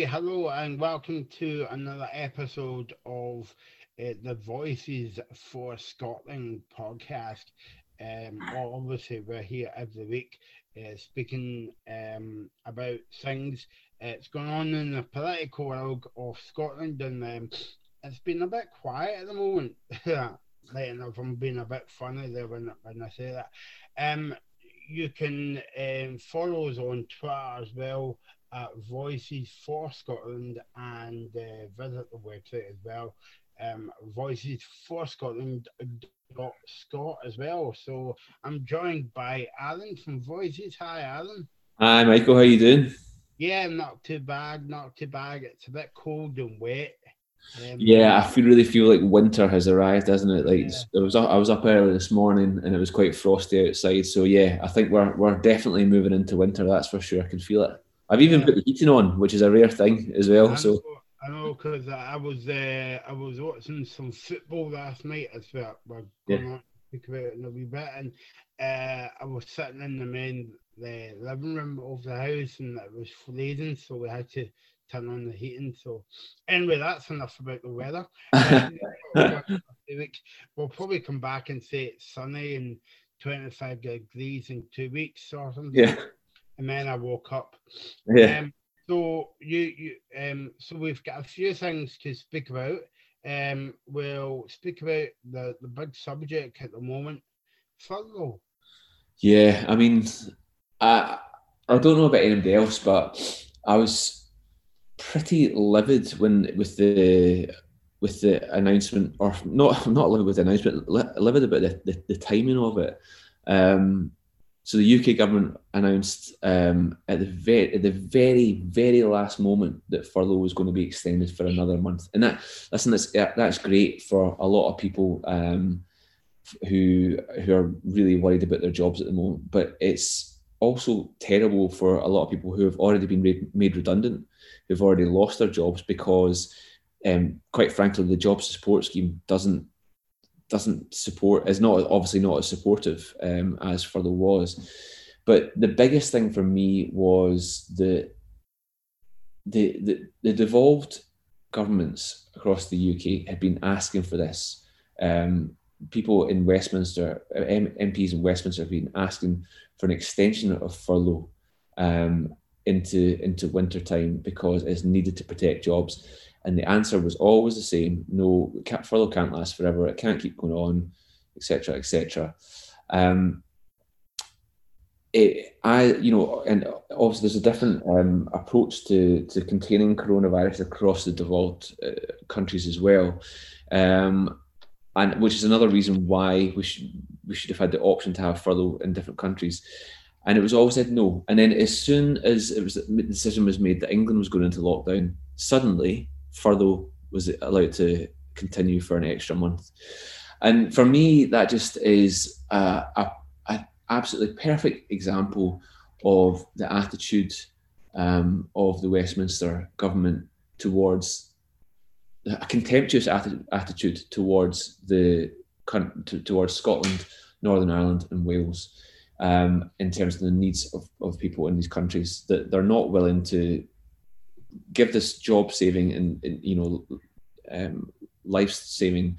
Hey, hello, and welcome to another episode of uh, the Voices for Scotland podcast. Um, obviously, we're here every week uh, speaking um, about things that's going on in the political world of Scotland, and um, it's been a bit quiet at the moment. like enough, I'm being a bit funny there when, when I say that. Um, you can um, follow us on Twitter as well at Voices for Scotland and uh, visit the website as well. Um, Voices for Scotland dot scot as well. So I'm joined by Alan from Voices. Hi, Alan. Hi, Michael. How you doing? Yeah, not too bad. Not too bad. It's a bit cold and wet. Um, yeah, I feel really feel like winter has arrived, hasn't it? Like yeah. it was, I was up early this morning and it was quite frosty outside. So yeah, I think we're we're definitely moving into winter. That's for sure. I can feel it. I've even yeah. put the heating on, which is a rare thing as well. I so know, I know because I was uh, I was watching some football last night as well. We're going yeah. to speak about it in a wee bit, and uh, I was sitting in the main the living room of the house, and it was freezing, so we had to turn on the heating. So anyway, that's enough about the weather. we'll probably come back and say it's sunny and 25 degrees in two weeks or something. Yeah and then I woke up. Yeah. Um, so you you um so we've got a few things to speak about. Um, we'll speak about the the big subject at the moment, furlough. Yeah, I mean, I I don't know about anybody else, but I was pretty livid when with the with the announcement, or not not livid with the announcement, livid about the, the, the timing of it. Um, so the UK government announced um, at the very at the very very last moment that furlough was going to be extended for another month, and that listen that's that's great for a lot of people um, who who are really worried about their jobs at the moment. But it's also terrible for a lot of people who have already been made, redundant, who've already lost their jobs because, um, quite frankly, the job support scheme doesn't doesn't support is not obviously not as supportive um, as furlough was. But the biggest thing for me was the the the, the devolved governments across the UK had been asking for this. Um, people in Westminster, M- MPs in Westminster, have been asking for an extension of furlough um, into into winter time because it's needed to protect jobs. And the answer was always the same: no, can't, furlough can't last forever. It can't keep going on, etc., etc. Um, it, I, you know, and obviously there's a different um, approach to to containing coronavirus across the devolved uh, countries as well, um, and which is another reason why we should we should have had the option to have furlough in different countries. And it was always said no. And then as soon as it was the decision was made that England was going into lockdown, suddenly furlough was it allowed to continue for an extra month. And for me, that just is a, a, a absolutely perfect example of the attitude um, of the Westminster government towards a contemptuous atti- attitude towards the towards Scotland, Northern Ireland, and Wales um, in terms of the needs of, of people in these countries. That they're not willing to give this job saving and, and you know um, life saving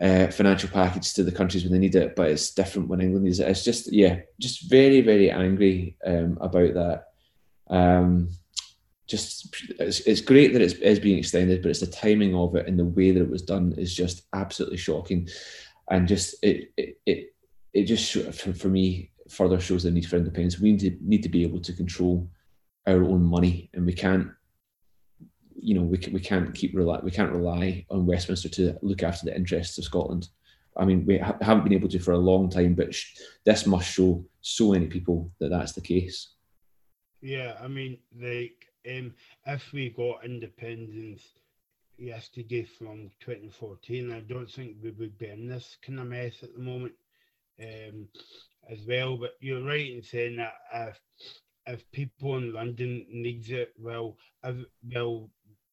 uh, financial package to the countries when they need it, but it's different when England needs it. It's just yeah, just very very angry um, about that. Um, just it's, it's great that it's, it's being extended, but it's the timing of it and the way that it was done is just absolutely shocking, and just it it it, it just for, for me further shows the need for independence. We need to need to be able to control our own money, and we can't, you know, we, we can't keep rely we can't rely on Westminster to look after the interests of Scotland. I mean, we ha- haven't been able to for a long time, but sh- this must show so many people that that's the case. Yeah, I mean, like, um, if we got independence yesterday from 2014, I don't think we would be in this kind of mess at the moment um, as well. But you're right in saying that if if people in London needs it, well, if, well,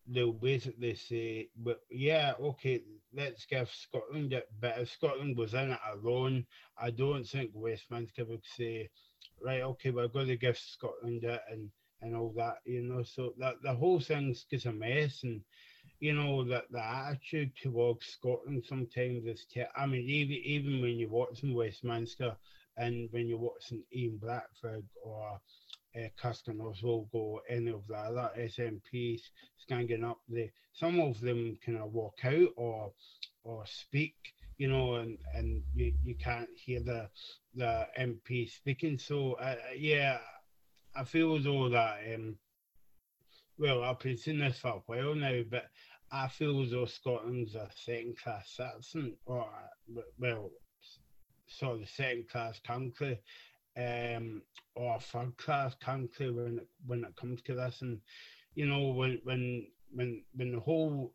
they'll basically say, "But yeah, okay, let's give Scotland it." But if Scotland was in it alone, I don't think Westminster would say, "Right, okay, we're going to give Scotland it," and and all that, you know. So that the whole thing's just a mess, and you know that the attitude towards Scotland sometimes is. I mean, even even when you're watching Westminster and when you're watching Ian Blackford or uh, Kirsten Oswald or any of the other SNPs scanning up, the some of them kind of walk out or or speak, you know, and and you, you can't hear the the MP speaking. So uh, yeah, I feel as though that um, well, I've been saying this for a while now, but I feel as though Scotland's a second class citizen, or well, sort of second class country, um, or third class country when it, when it comes to this, and you know when when when when the whole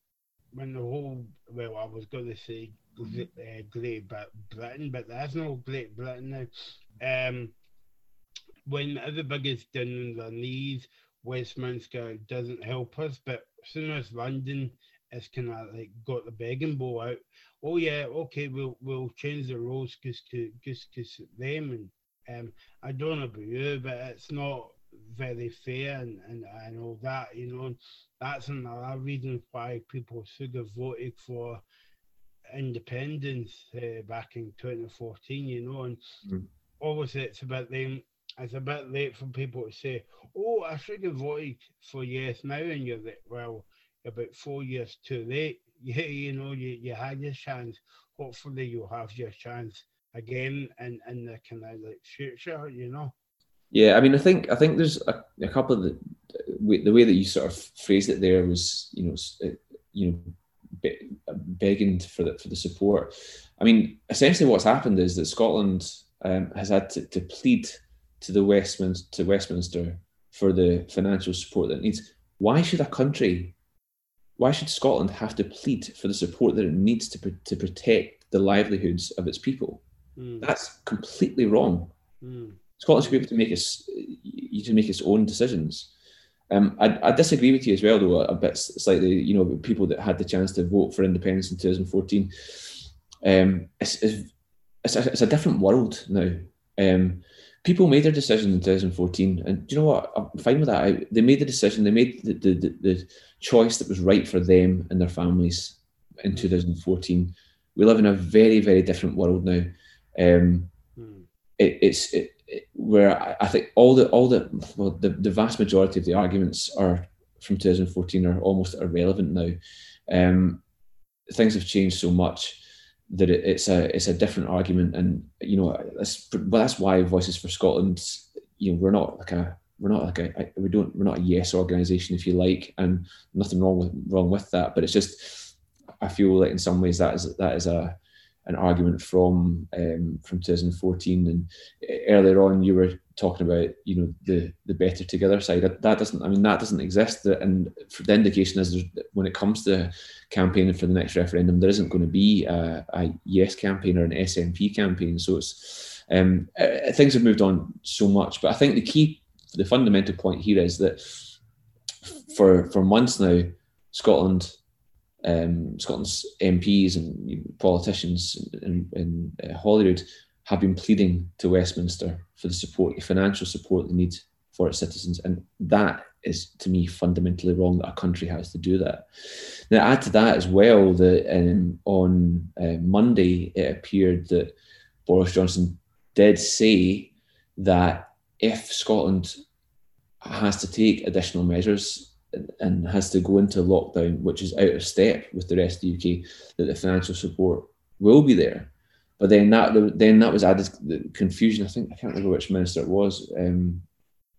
when the whole well, I was going to say uh, Great Britain, but there's no Great Britain now. Um, when everybody's down on their knees, Westminster doesn't help us. But as soon as London is kind of like got the begging bowl out, oh yeah, okay, we'll we'll change the rules just to just to them. And um, I don't know about you, but it's not very fair and, and, and all that, you know. That's another reason why people should have voted for independence uh, back in 2014, you know. And mm. obviously, it's about them it's a bit late for people to say, "Oh, I should have voted for yes now," and you're like, "Well, about four years too late." Yeah, you know, you, you had your chance. Hopefully, you'll have your chance again in in the kind of like future. You know. Yeah, I mean, I think I think there's a, a couple of the the way that you sort of phrased it there was, you know, you know, be, begging for the for the support. I mean, essentially, what's happened is that Scotland um, has had to, to plead to the Westminster to Westminster for the financial support that it needs. Why should a country, why should Scotland have to plead for the support that it needs to to protect the livelihoods of its people? Mm. That's completely wrong. Mm. Scotland should be able to make its to make its own decisions. Um, I, I, disagree with you as well, though, a bit slightly. You know, people that had the chance to vote for independence in 2014. Um, it's, it's, it's, a, it's a different world now. Um, people made their decision in 2014, and do you know what? I'm fine with that. I, they made the decision. They made the, the, the, the, choice that was right for them and their families in 2014. We live in a very, very different world now. Um, mm. it, it's it, it, where I, I, think all the all the well, the, the vast majority of the arguments are from 2014 are almost irrelevant now. Um, things have changed so much that it, it's a it's a different argument, and you know that's well, that's why Voices for Scotland, you know, we're not like a we're not like a we don't we're not a yes organisation if you like, and nothing wrong with wrong with that, but it's just I feel like in some ways that is that is a an argument from um, from 2014 and earlier on you were talking about you know the the better together side. That, doesn't i mean that doesn't exist. And the indication is when it comes to campaigning for the next referendum there isn't going to be a, a yes campaign or an snp campaign. So it's um, uh, things have moved on so much. But i think the key the fundamental point here is that for for months now scotland um, Scotland's MPs and politicians in, in uh, Holyrood have been pleading to Westminster for the support, the financial support they need for its citizens, and that is to me fundamentally wrong that a country has to do that. Now, add to that as well that um, on uh, Monday it appeared that Boris Johnson did say that if Scotland has to take additional measures and has to go into lockdown, which is out of step with the rest of the UK, that the financial support will be there. But then that then that was added the confusion. I think I can't remember which minister it was. Um,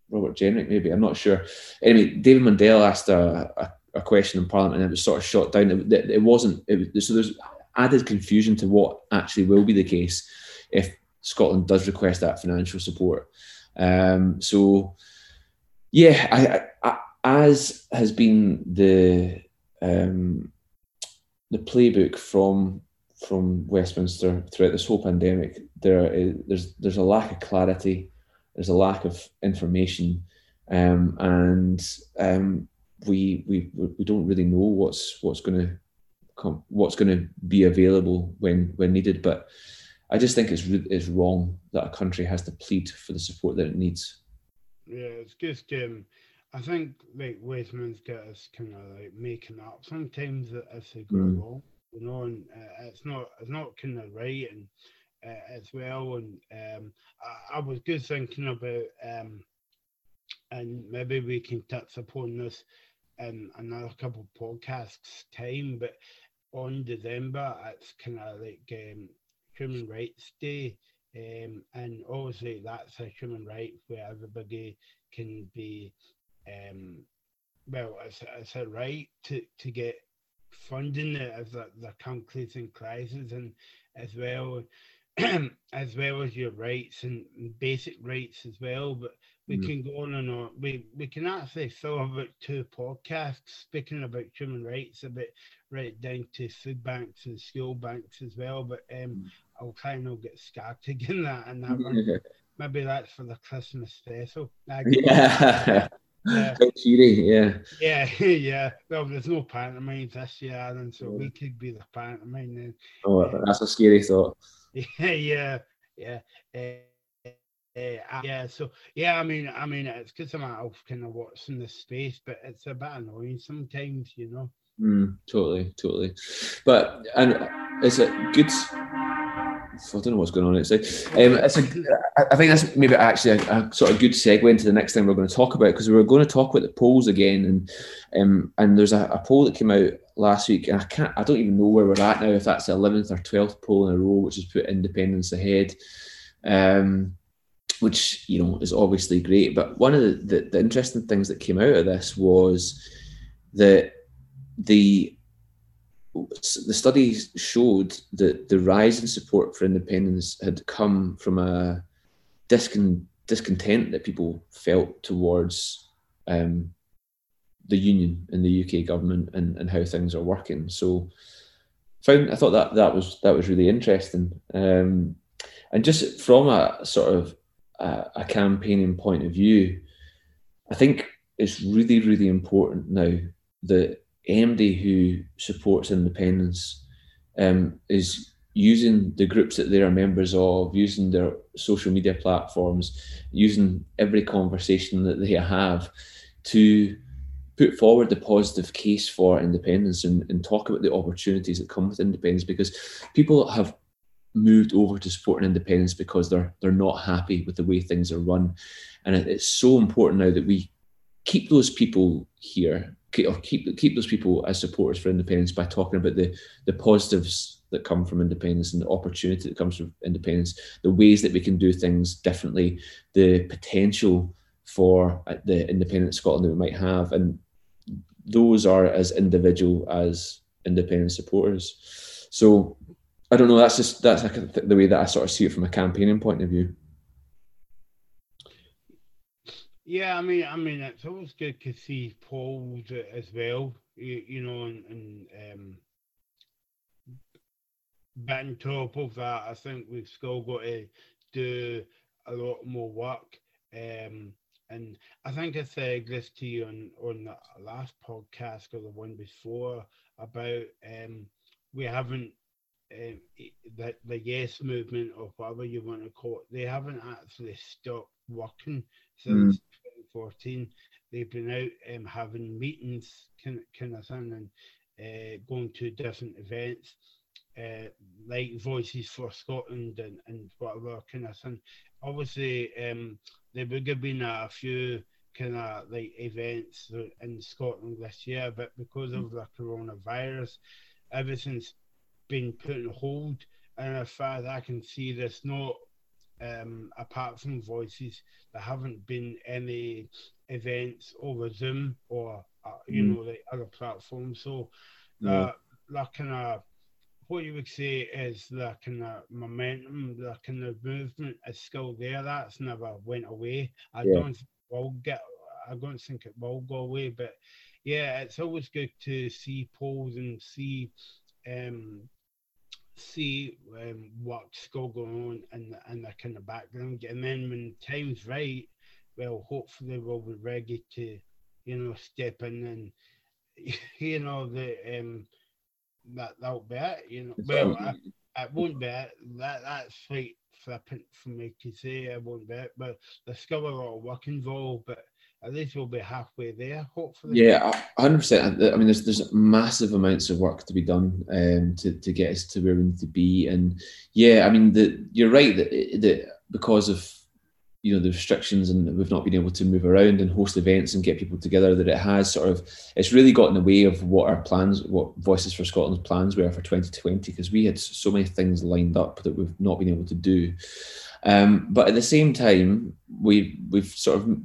Robert Jenrick, maybe I'm not sure. Anyway, David Mundell asked a, a, a, question in Parliament, and it was sort of shot down. It, it wasn't. It was, so there's added confusion to what actually will be the case if Scotland does request that financial support. Um, so, yeah, I, I as has been the um, the playbook from from Westminster throughout this whole pandemic, there is, there's there's a lack of clarity, there's a lack of information, um, and um, we we we don't really know what's what's going to come, what's going to be available when when needed. But I just think it's it's wrong that a country has to plead for the support that it needs. Yeah, it's just um, I think like Westminster us kind of like making up sometimes as they go along, you know, and uh, it's not it's not kind of right and uh, as well. And um, I, I was good thinking about um, and maybe we can touch upon this in another couple of podcasts time, but on December it's kind of like um, Human Rights Day. Um, and obviously that's a human right where everybody can be um, well, it's, it's a right to, to get funding as the, the countries in crisis and as well as well as your rights and basic rights as well. But we Mm. can go on and on. We we can actually fill about two podcasts speaking about human rights, about right down to food banks and school banks as well. But um, Mm. I'll try and not get scattered in that and that one. Maybe that's for the Christmas special. Yeah. Yeah. Cheery, yeah. Yeah, yeah. Well, there's no pantomime this year, and so Yeah. we could be the pantomime Oh, that's a scary thought. Yeah, yeah, yeah. Uh, uh, yeah, so yeah, I mean, I mean, it's because I'm out of kind of watching the space, but it's a bit annoying sometimes, you know. Mm, totally, totally. But and it's a good. I don't know what's going on outside. Um, it's a, I think that's maybe actually a, a sort of good segue into the next thing we're going to talk about because we were going to talk about the polls again, and um, and there's a, a poll that came out last week, and I can't. I don't even know where we're at now. If that's the eleventh or twelfth poll in a row, which has put independence ahead. Um, which you know is obviously great. But one of the, the, the interesting things that came out of this was that the the studies showed that the rise in support for independence had come from a discon, discontent that people felt towards um, the union and the UK government and, and how things are working. So found I thought that that was that was really interesting. Um, and just from a sort of a, a campaigning point of view, I think it's really really important now that anybody who supports independence um, is using the groups that they are members of, using their social media platforms, using every conversation that they have to put forward the positive case for independence and, and talk about the opportunities that come with independence because people have moved over to supporting independence because they're they're not happy with the way things are run. And it's so important now that we keep those people here or keep keep those people as supporters for independence by talking about the the positives that come from independence and the opportunity that comes from independence the ways that we can do things differently the potential for uh, the independent Scotland that we might have and those are as individual as independent supporters so I don't know. That's just that's the way that I sort of see it from a campaigning point of view. Yeah, I mean, I mean, it's always good to see polls as well, you, you know, and, and um, but on top of that, I think we've still got to do a lot more work. Um, and I think I said this to you on, on the last podcast or the one before about um, we haven't um, the, the yes movement or whatever you want to call it, they haven't actually stopped working since 2014. They've been out um, having meetings, kind kind of thing, and uh, going to different events, uh, like Voices for Scotland and, and whatever kind of thing. Obviously, um, there would have been a few kind of like events in Scotland this year, but because of the coronavirus, everything's been put on hold. And as far as I can see, there's not, um, apart from voices, there haven't been any events over Zoom or, uh, you Mm. know, the other platforms. So Yeah. the, the kind of, what you would say is the kind of momentum, the kind of movement is still there. That's never went away. I Yeah. don't think it will get, I don't think it will go away, but yeah, it's always good to see polls and see um, see um, what's still going on in the, in the kind of background. And then when time's right, well, hopefully we'll be ready to, you know, step in and, you know, the um, that that'll be it. You know, well, I, it won't be it. That that's like flippant for me to say. It won't be it, but there's still a lot of work involved. But at least we'll be halfway there, hopefully. Yeah, hundred percent. I mean, there's there's massive amounts of work to be done um, to to get us to where we need to be, and yeah, I mean, the, you're right that that because of you know the restrictions and we've not been able to move around and host events and get people together that it has sort of it's really got in the way of what our plans what voices for scotland's plans were for 2020 because we had so many things lined up that we've not been able to do um, but at the same time we we've sort of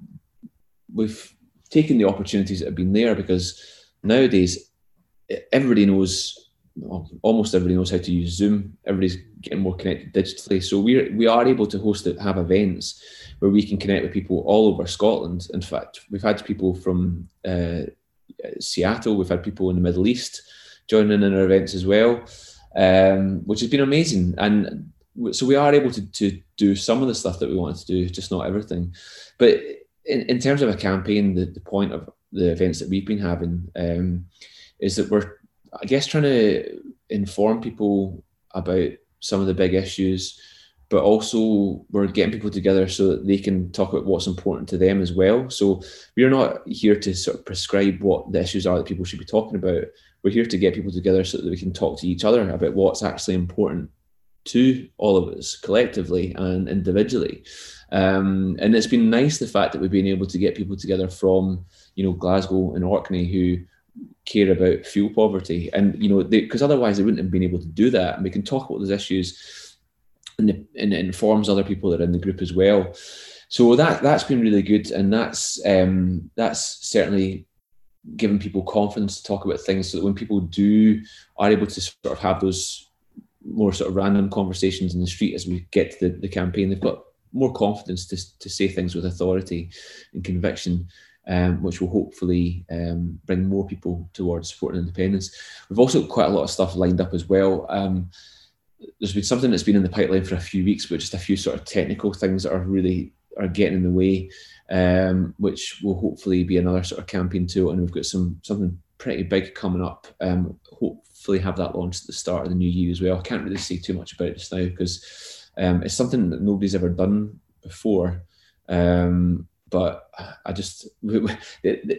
we've taken the opportunities that have been there because nowadays everybody knows almost everybody knows how to use zoom everybody's getting more connected digitally so we we are able to host it have events where we can connect with people all over Scotland. In fact, we've had people from uh, Seattle, we've had people in the Middle East joining in our events as well, um, which has been amazing. And so we are able to, to do some of the stuff that we wanted to do, just not everything. But in, in terms of a campaign, the, the point of the events that we've been having um, is that we're, I guess, trying to inform people about some of the big issues but also we're getting people together so that they can talk about what's important to them as well. So we're not here to sort of prescribe what the issues are that people should be talking about. We're here to get people together so that we can talk to each other about what's actually important to all of us collectively and individually. Um, and it's been nice the fact that we've been able to get people together from, you know, Glasgow and Orkney who care about fuel poverty and you know because otherwise they wouldn't have been able to do that and we can talk about those issues and, the, and it informs other people that are in the group as well. So that that's been really good, and that's um, that's certainly given people confidence to talk about things, so that when people do are able to sort of have those more sort of random conversations in the street as we get to the, the campaign, they've got more confidence to, to say things with authority and conviction. Um, which will hopefully um, bring more people towards supporting independence. We've also got quite a lot of stuff lined up as well. Um, there's been something that's been in the pipeline for a few weeks, but just a few sort of technical things that are really are getting in the way, um, which will hopefully be another sort of campaign tool. And we've got some something pretty big coming up. Um, hopefully have that launched at the start of the new year as well. I can't really say too much about it just now because um, it's something that nobody's ever done before. Um, but I just we're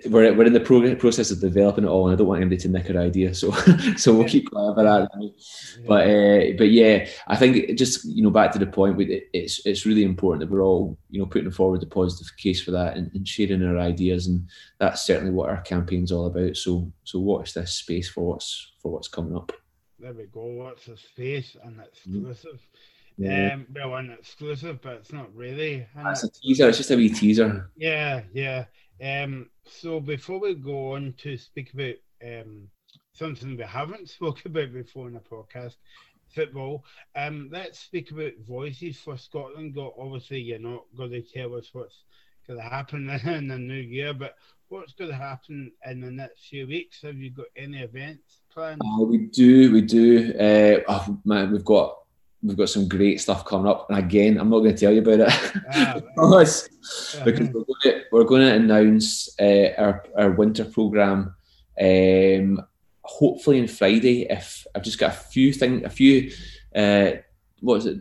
we're in the process of developing it all, and I don't want anybody to nick our idea. So so we'll keep quiet about that. But uh, but yeah, I think just you know back to the point, it's it's really important that we're all you know putting forward the positive case for that and, and sharing our ideas, and that's certainly what our campaign's all about. So so watch this space for what's for what's coming up. There we go. Watch the space and exclusive. Mm-hmm. Yeah. Um, well, an exclusive, but it's not really. It's a teaser. It's just a wee teaser. Yeah, yeah. Um, so before we go on to speak about um, something we haven't spoken about before in the podcast, football. Um, let's speak about voices for Scotland. Got obviously, you're not going to tell us what's going to happen in the new year, but what's going to happen in the next few weeks? Have you got any events planned? Uh, we do, we do. Uh, oh, man, we've got we've got some great stuff coming up. And again, I'm not going to tell you about it because, because we're, going to, we're going to announce uh, our, our winter program. Um, hopefully on Friday. If I've just got a few things, a few, uh, what is it?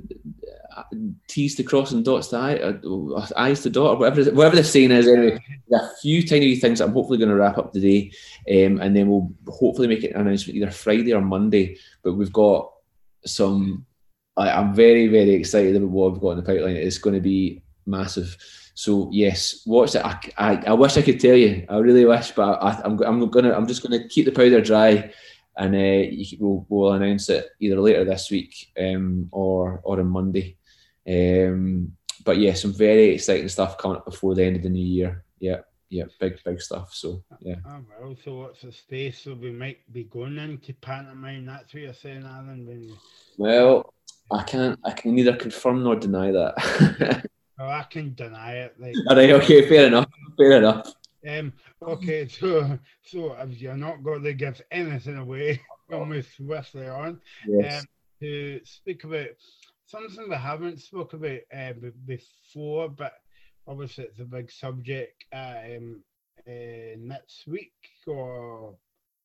T's to cross and dots to I, uh, I's to dot, or whatever, whatever the saying is. Anyway, a few tiny things I'm hopefully going to wrap up today, um, and then we'll hopefully make an announcement either Friday or Monday. But we've got some I, am very, very excited about what we've got in the pipeline. It's going to be massive. So yes, watch it. I, I, I wish I could tell you. I really wish, but I, am I'm, I'm gonna I'm just gonna keep the powder dry, and uh, you, we'll, we'll announce it either later this week um, or or on Monday. Um, but yeah, some very exciting stuff coming up before the end of the new year. Yeah, yeah, big big stuff. So yeah. Oh well, so what's the space? So we might be going into pantomime. That's what you're saying, Alan. When you... Well, I can't. I can neither confirm nor deny that. well, I can deny it. Like, all right. Okay. Fair enough. Fair enough. Um. Okay. So, so if you're not going to give anything away, we'll move swiftly on. Yes. Um, to speak about something we haven't spoke about uh, before, but obviously it's a big subject. Um, uh, next week or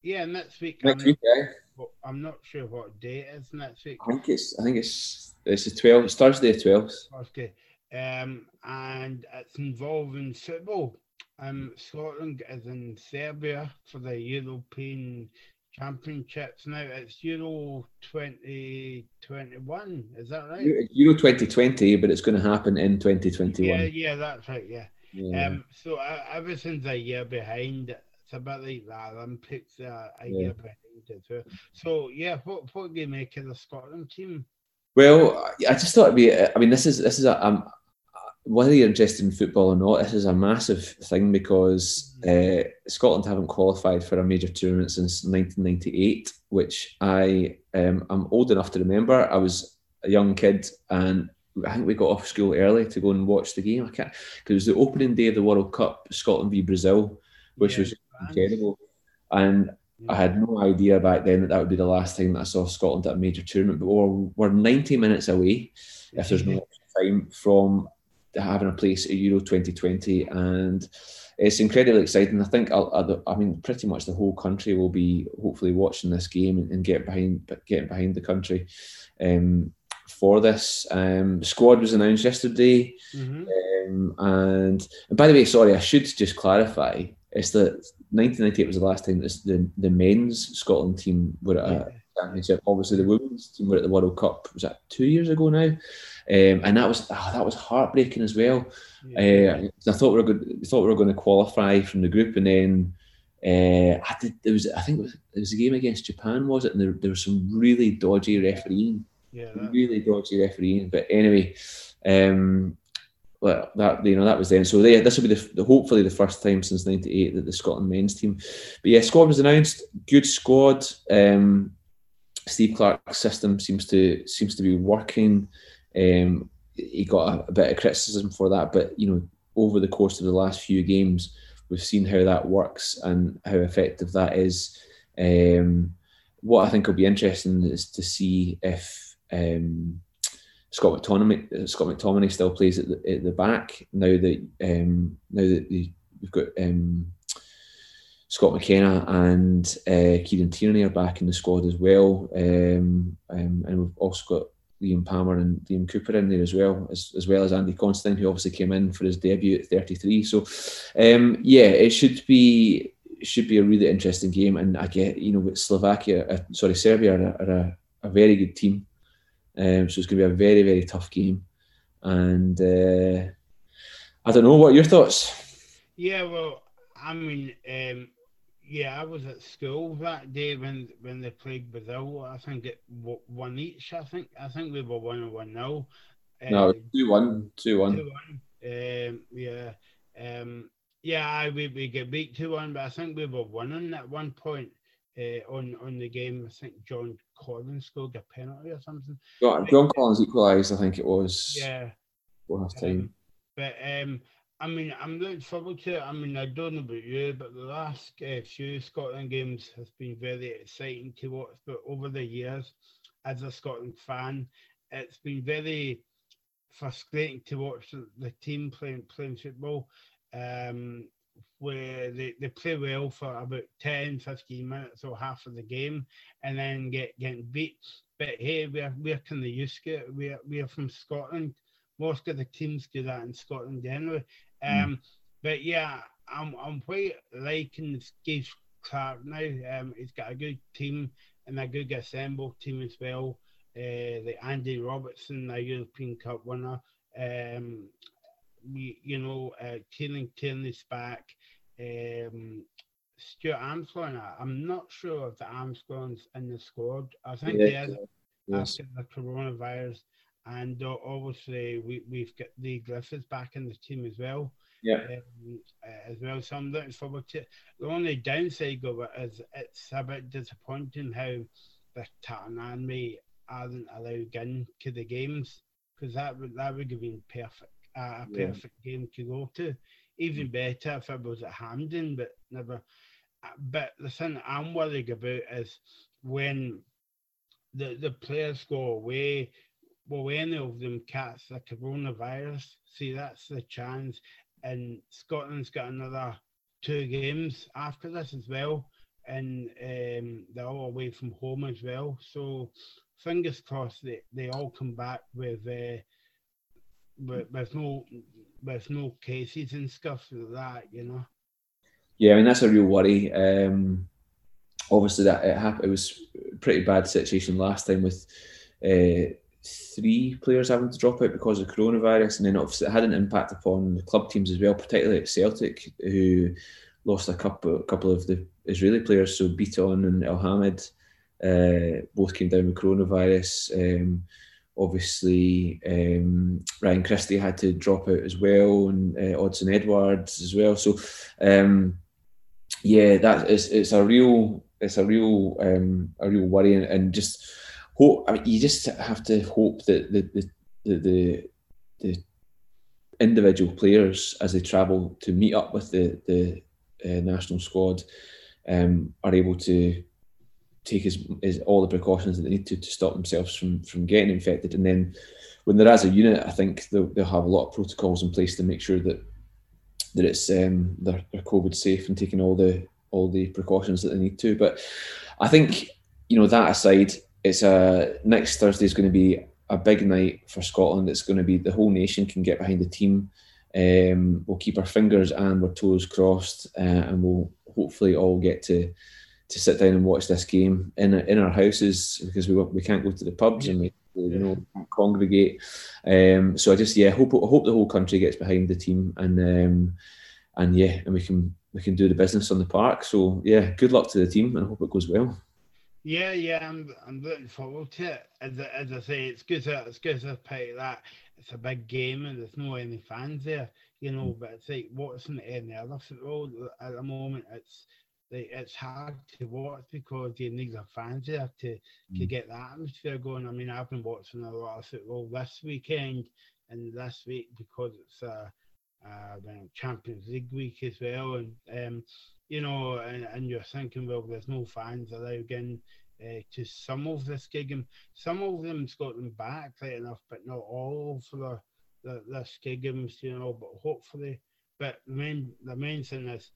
yeah, next week. Next week, yeah. I'm not sure what day it is next week. I think it's I think it's it's the 12th. It's Thursday the 12th. Okay. Um, and it's involving football. um, Scotland is in Serbia for the European Championships now. It's Euro 2021, is that right? Euro 2020, but it's going to happen in 2021. Yeah, yeah, that's right, yeah. yeah. Um, so uh, everything's a year behind. It's a bit like the Olympics, uh, a yeah. year behind. So, yeah, what, what do you make of the Scotland team? Well, I just thought it'd be. I mean, this is this is a, um, whether you're interested in football or not, this is a massive thing because uh, Scotland haven't qualified for a major tournament since 1998, which I um, I'm old enough to remember. I was a young kid and I think we got off school early to go and watch the game. I can't because it was the opening day of the World Cup, Scotland v Brazil, which yeah, was incredible. And I had no idea back then that that would be the last time that I saw Scotland at a major tournament. But we're, we're 90 minutes away, if there's no time, from having a place at Euro 2020, and it's incredibly exciting. I think I'll, i mean, pretty much the whole country will be hopefully watching this game and, and get behind, getting behind the country. Um, for this. Um, the squad was announced yesterday, mm-hmm. um, and, and by the way, sorry, I should just clarify. It's that 1998 was the last time the the men's Scotland team were at a championship. Obviously, the women's team were at the World Cup. Was that two years ago now? Um, and that was oh, that was heartbreaking as well. Yeah. Uh, I thought we were good. Thought we were going to qualify from the group, and then uh, I did. There was I think it was, it was a game against Japan, was it? And there, there was some really dodgy refereeing. Yeah, that... really dodgy refereeing. But anyway, um, well, that you know that was then. So they, this will be the, the, hopefully the first time since '98 that the Scotland men's team. But yeah, squad was announced. Good squad. Um, Steve Clarke's system seems to seems to be working. Um, he got a, a, bit of criticism for that, but you know, over the course of the last few games, we've seen how that works and how effective that is. Um, what I think will be interesting is to see if um, Scott McTominay, Scott McTominay still plays at the, at the back now that um, now that we've got um, Scott McKenna and uh, Kieran Tierney are back in the squad as well, um, um, and we've also got Liam Palmer and Liam Cooper in there as well, as, as well as Andy Considine, who obviously came in for his debut at 33. So, um, yeah, it should be should be a really interesting game. And I get, you know, Slovakia, uh, sorry, Serbia are, are a, a, very good team. Um, so it's going to be a very, very tough game. And uh, I don't know, what your thoughts? Yeah, well, I mean, um, yeah, I was at school that day when when they played Brazil. I think it one each. I think I think we were one and one now. No, um, two one, two one. Two one. Um, yeah, um, yeah. I we, we get beat two one, but I think we were winning at one point. Uh, on on the game, I think John Collins scored a penalty or something. John, John Collins equalised, I think it was. Yeah. Last time. Um, but um, I mean, I'm looking forward to it. I mean, I don't know about you, but the last uh, few Scotland games has been very exciting to watch. But over the years, as a Scotland fan, it's been very frustrating to watch the, the team playing playing football. Um, where they, they play well for about 10, 15 minutes or half of the game and then get getting beat. But hey, we're, we're kind of used. We're, we're from Scotland. Most of the teams do that in Scotland anyway. Mm. Um, mm. But yeah, I'm I'm quite liking Steve Clarke now. Um, he's got a good team and a good assembled team as well. Uh, the Andy Robertson, the European Cup winner. Um, we, you know, uh, Kieran Tierney's back. Um, Stuart Armstrong, I'm not sure if the Armstrong's in the squad. I think yeah, he is yes. after the coronavirus and uh, obviously we, we've got the Griffiths back in the team as well. Yeah. Um, as well, so I'm looking forward to it. The only downside of it is it's a bit disappointing how the Tartan Army aren't allowed in to the games because that would that would have been perfect, uh, a perfect yeah. game to go to. Even better if it was at Hampden, but never. But the thing I'm worried about is when the the players go away will any of them catch the coronavirus? See, that's the chance. And Scotland's got another two games after this as well. And um, they're all away from home as well. So fingers crossed they, they all come back with uh, but there's no there's no cases and stuff like that, you know. Yeah, I mean that's a real worry. Um, obviously, that it happened. It was a pretty bad situation last time with uh, three players having to drop out because of coronavirus, and then obviously it had an impact upon the club teams as well, particularly at Celtic, who lost a couple a couple of the Israeli players. So Bitton and Elhamed uh, both came down with coronavirus. Um, obviously, um, Ryan Christie had to drop out as well, and uh, Odsonne Edouards as well. So, um, yeah, that is it's a real it's a real um, a real worry, and, and just hope. I mean, you just have to hope that the the the, the, the individual players as they travel to meet up with the the uh, national squad um, are able to take as, as all the precautions that they need to to stop themselves from from getting infected. And then when they're as a unit, I think they'll, they'll have a lot of protocols in place to make sure that that it's um, they're, they're COVID safe and taking all the all the precautions that they need to. But I think you know that aside, it's a next Thursday is going to be a big night for Scotland. It's going to be the whole nation can get behind the team. Um, we'll keep our fingers and our toes crossed, uh, and we'll hopefully all get to to sit down and watch this game in in our houses because we we can't go to the pubs and we you know congregate. Um, so I just yeah hope hope the whole country gets behind the team and um, and yeah and we can we can do the business on the park. So yeah, good luck to the team and I hope it goes well. Yeah, yeah, I'm I'm looking forward to it. As, as I say, it's good to it's good to pay that it's a big game and there's no any fans there, you know. Mm. But it's like what's in any other football at the moment? It's like it's hard to watch because you need the fans there to mm. to get the atmosphere going. I mean, I've been watching a lot of football this weekend and this week because it's uh, uh Champions League week as well, and um, you know, and, and you're thinking, well, there's no fans allowed again uh, to some of this gig, and some of them's got them back right enough, but not all for the the, the skigums, you know. But hopefully, but the main the main thing is,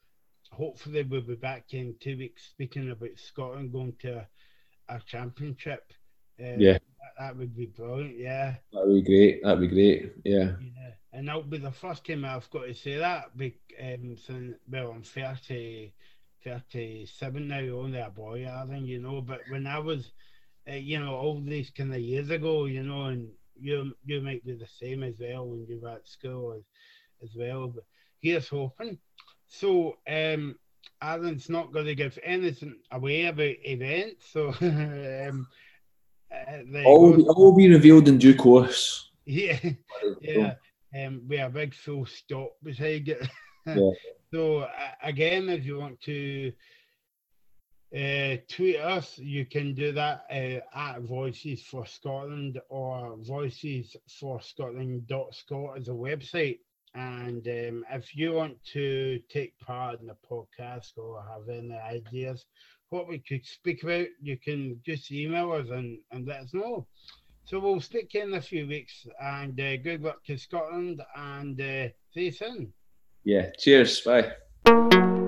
hopefully we'll be back in two weeks speaking about Scotland going to a championship. Uh, yeah, that, that, would be brilliant. Yeah, that would be great. That'd be great. Yeah. Yeah, and that'll be the first time I've got to say that. Be, um, since, well, I'm thirty. 37 now, only a boy, I think, you know. But when I was, uh, you know, all these kind of years ago, you know, and you you might be the same as well when you were at school as, as well. But here's hoping. So, um, Alan's not going to give anything away about events, so um, uh, all, be, all be revealed in due course. Yeah, yeah. Um, we have a big full stop beside it. yeah. So uh, again, if you want to uh, tweet us, you can do that uh, at Voices for Scotland or Voices for Scotland.scot as a website. And um, if you want to take part in the podcast or have any ideas what we could speak about, you can just email us and, and let us know. So we'll speak in a few weeks and uh, good luck to Scotland and uh, see you soon. Yeah. Cheers. Bye.